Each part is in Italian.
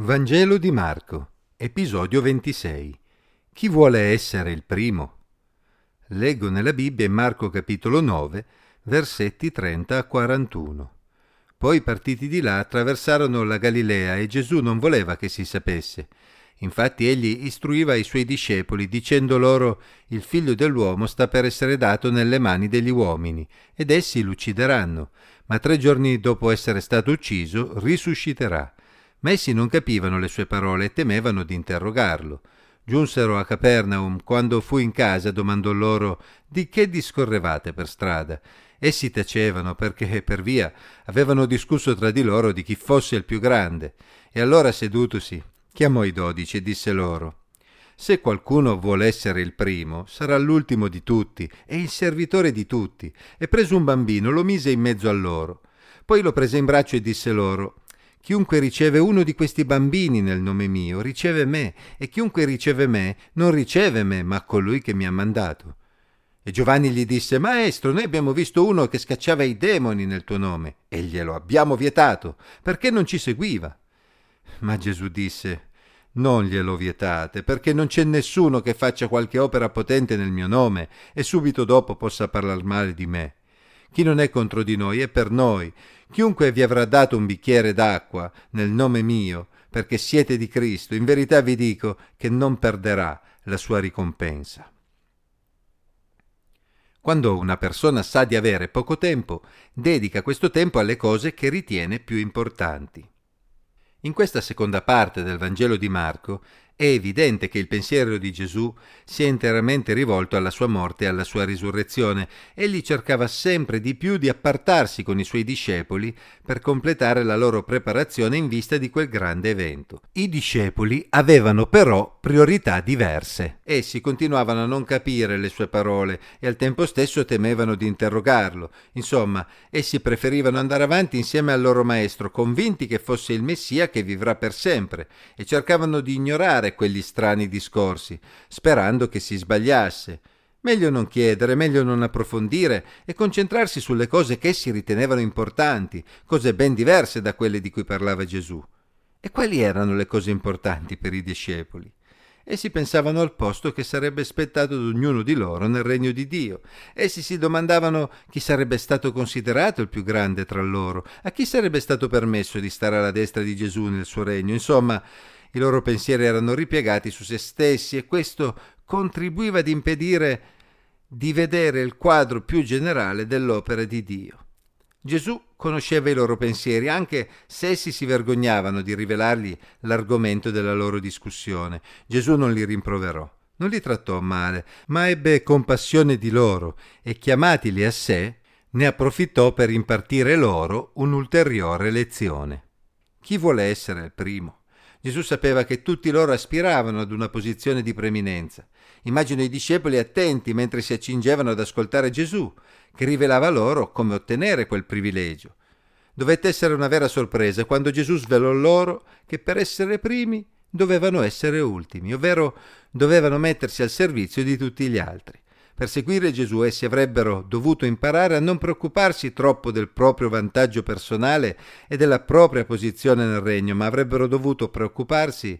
Vangelo di Marco, episodio 26. Chi vuole essere il primo? Leggo nella Bibbia in Marco capitolo 9, versetti 30 a 41. Poi partiti di là attraversarono la Galilea e Gesù non voleva che si sapesse. Infatti egli istruiva i suoi discepoli dicendo loro il figlio dell'uomo sta per essere dato nelle mani degli uomini ed essi l'uccideranno, ma tre giorni dopo essere stato ucciso risusciterà. Ma essi non capivano le sue parole e temevano di interrogarlo. Giunsero a Capernaum. Quando fu in casa domandò loro di che discorrevate per strada. Essi tacevano perché per via avevano discusso tra di loro di chi fosse il più grande. E allora sedutosi chiamò i dodici e disse loro se qualcuno vuole essere il primo, sarà l'ultimo di tutti e il servitore di tutti. E preso un bambino, lo mise in mezzo a loro. Poi lo prese in braccio e disse loro Chiunque riceve uno di questi bambini nel nome mio, riceve me, e chiunque riceve me, non riceve me, ma colui che mi ha mandato. E Giovanni gli disse, Maestro, noi abbiamo visto uno che scacciava i demoni nel tuo nome, e glielo abbiamo vietato, perché non ci seguiva. Ma Gesù disse, non glielo vietate, perché non c'è nessuno che faccia qualche opera potente nel mio nome e subito dopo possa parlare male di me. Chi non è contro di noi è per noi. Chiunque vi avrà dato un bicchiere d'acqua nel nome mio, perché siete di Cristo, in verità vi dico che non perderà la sua ricompensa. Quando una persona sa di avere poco tempo, dedica questo tempo alle cose che ritiene più importanti. In questa seconda parte del Vangelo di Marco è evidente che il pensiero di Gesù sia interamente rivolto alla sua morte e alla sua risurrezione. Egli cercava sempre di più di appartarsi con i suoi discepoli per completare la loro preparazione in vista di quel grande evento. I discepoli avevano però priorità diverse. Essi continuavano a non capire le sue parole e al tempo stesso temevano di interrogarlo. Insomma, essi preferivano andare avanti insieme al loro maestro, convinti che fosse il Messia che vivrà per sempre, e cercavano di ignorare fare quegli strani discorsi, sperando che si sbagliasse. Meglio non chiedere, meglio non approfondire e concentrarsi sulle cose che essi ritenevano importanti, cose ben diverse da quelle di cui parlava Gesù. E quali erano le cose importanti per i discepoli? Essi pensavano al posto che sarebbe spettato ad ognuno di loro nel regno di Dio. Essi si domandavano chi sarebbe stato considerato il più grande tra loro, a chi sarebbe stato permesso di stare alla destra di Gesù nel suo regno. Insomma, i loro pensieri erano ripiegati su se stessi e questo contribuiva ad impedire di vedere il quadro più generale dell'opera di Dio. Gesù conosceva i loro pensieri, anche se essi si vergognavano di rivelargli l'argomento della loro discussione. Gesù non li rimproverò, non li trattò male, ma ebbe compassione di loro e chiamatili a sé, ne approfittò per impartire loro un'ulteriore lezione. Chi vuole essere il primo? Gesù sapeva che tutti loro aspiravano ad una posizione di preeminenza. Immagino i discepoli attenti mentre si accingevano ad ascoltare Gesù, che rivelava loro come ottenere quel privilegio. Dovette essere una vera sorpresa quando Gesù svelò loro che per essere primi dovevano essere ultimi, ovvero dovevano mettersi al servizio di tutti gli altri. Per seguire Gesù essi avrebbero dovuto imparare a non preoccuparsi troppo del proprio vantaggio personale e della propria posizione nel regno, ma avrebbero dovuto preoccuparsi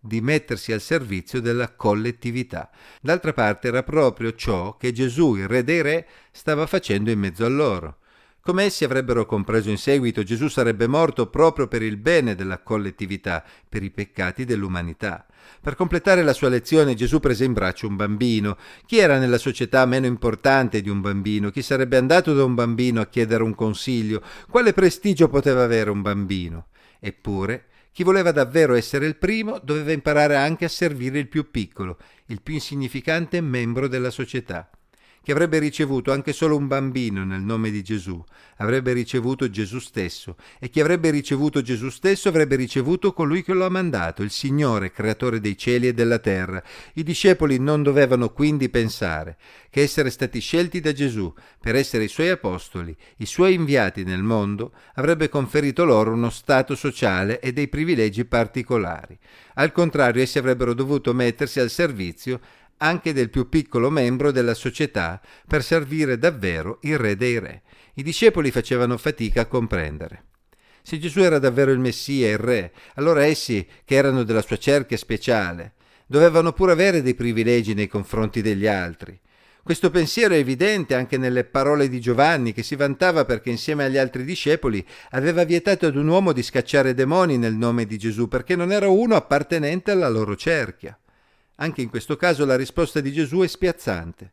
di mettersi al servizio della collettività. D'altra parte era proprio ciò che Gesù, il Re dei Re, stava facendo in mezzo a loro. Come essi avrebbero compreso in seguito, Gesù sarebbe morto proprio per il bene della collettività, per i peccati dell'umanità. Per completare la sua lezione Gesù prese in braccio un bambino. Chi era nella società meno importante di un bambino? Chi sarebbe andato da un bambino a chiedere un consiglio? Quale prestigio poteva avere un bambino? Eppure, chi voleva davvero essere il primo doveva imparare anche a servire il più piccolo, il più insignificante membro della società che avrebbe ricevuto anche solo un bambino nel nome di Gesù, avrebbe ricevuto Gesù stesso, e chi avrebbe ricevuto Gesù stesso avrebbe ricevuto colui che lo ha mandato, il Signore, creatore dei cieli e della terra. I discepoli non dovevano quindi pensare che essere stati scelti da Gesù per essere i suoi apostoli, i suoi inviati nel mondo, avrebbe conferito loro uno stato sociale e dei privilegi particolari. Al contrario, essi avrebbero dovuto mettersi al servizio anche del più piccolo membro della società per servire davvero il re dei re. I discepoli facevano fatica a comprendere. Se Gesù era davvero il Messia, il Re, allora essi, che erano della sua cerchia speciale, dovevano pure avere dei privilegi nei confronti degli altri. Questo pensiero è evidente anche nelle parole di Giovanni, che si vantava perché insieme agli altri discepoli aveva vietato ad un uomo di scacciare demoni nel nome di Gesù, perché non era uno appartenente alla loro cerchia. Anche in questo caso la risposta di Gesù è spiazzante.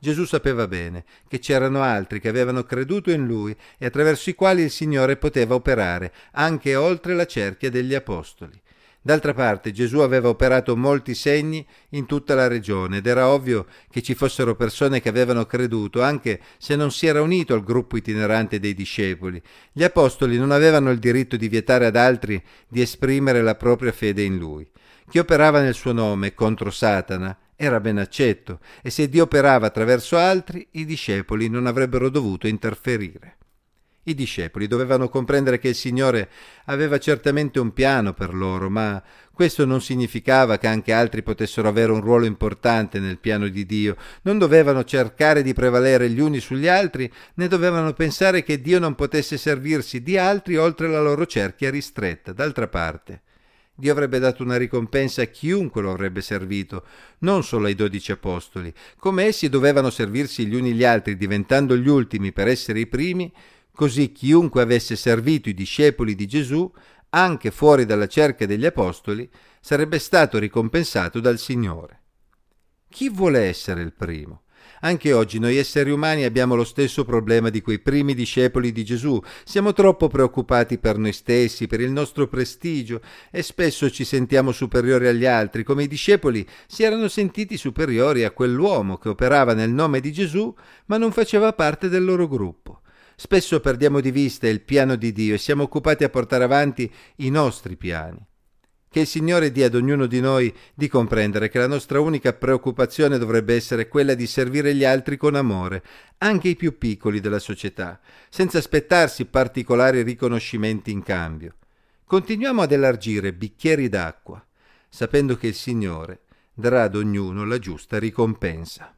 Gesù sapeva bene che c'erano altri che avevano creduto in lui e attraverso i quali il Signore poteva operare, anche oltre la cerchia degli apostoli. D'altra parte Gesù aveva operato molti segni in tutta la regione ed era ovvio che ci fossero persone che avevano creduto, anche se non si era unito al gruppo itinerante dei discepoli. Gli apostoli non avevano il diritto di vietare ad altri di esprimere la propria fede in lui. Chi operava nel suo nome contro Satana era ben accetto e se Dio operava attraverso altri, i discepoli non avrebbero dovuto interferire. I discepoli dovevano comprendere che il Signore aveva certamente un piano per loro, ma questo non significava che anche altri potessero avere un ruolo importante nel piano di Dio. Non dovevano cercare di prevalere gli uni sugli altri, né dovevano pensare che Dio non potesse servirsi di altri oltre la loro cerchia ristretta. D'altra parte, Dio avrebbe dato una ricompensa a chiunque lo avrebbe servito, non solo ai dodici apostoli. Come essi dovevano servirsi gli uni gli altri, diventando gli ultimi per essere i primi, così chiunque avesse servito i discepoli di Gesù, anche fuori dalla cerchia degli apostoli, sarebbe stato ricompensato dal Signore. Chi vuole essere il primo? Anche oggi noi esseri umani abbiamo lo stesso problema di quei primi discepoli di Gesù. Siamo troppo preoccupati per noi stessi, per il nostro prestigio e spesso ci sentiamo superiori agli altri, come i discepoli si erano sentiti superiori a quell'uomo che operava nel nome di Gesù ma non faceva parte del loro gruppo. Spesso perdiamo di vista il piano di Dio e siamo occupati a portare avanti i nostri piani. Che il Signore dia ad ognuno di noi di comprendere che la nostra unica preoccupazione dovrebbe essere quella di servire gli altri con amore, anche i più piccoli della società, senza aspettarsi particolari riconoscimenti in cambio. Continuiamo ad elargire bicchieri d'acqua, sapendo che il Signore darà ad ognuno la giusta ricompensa.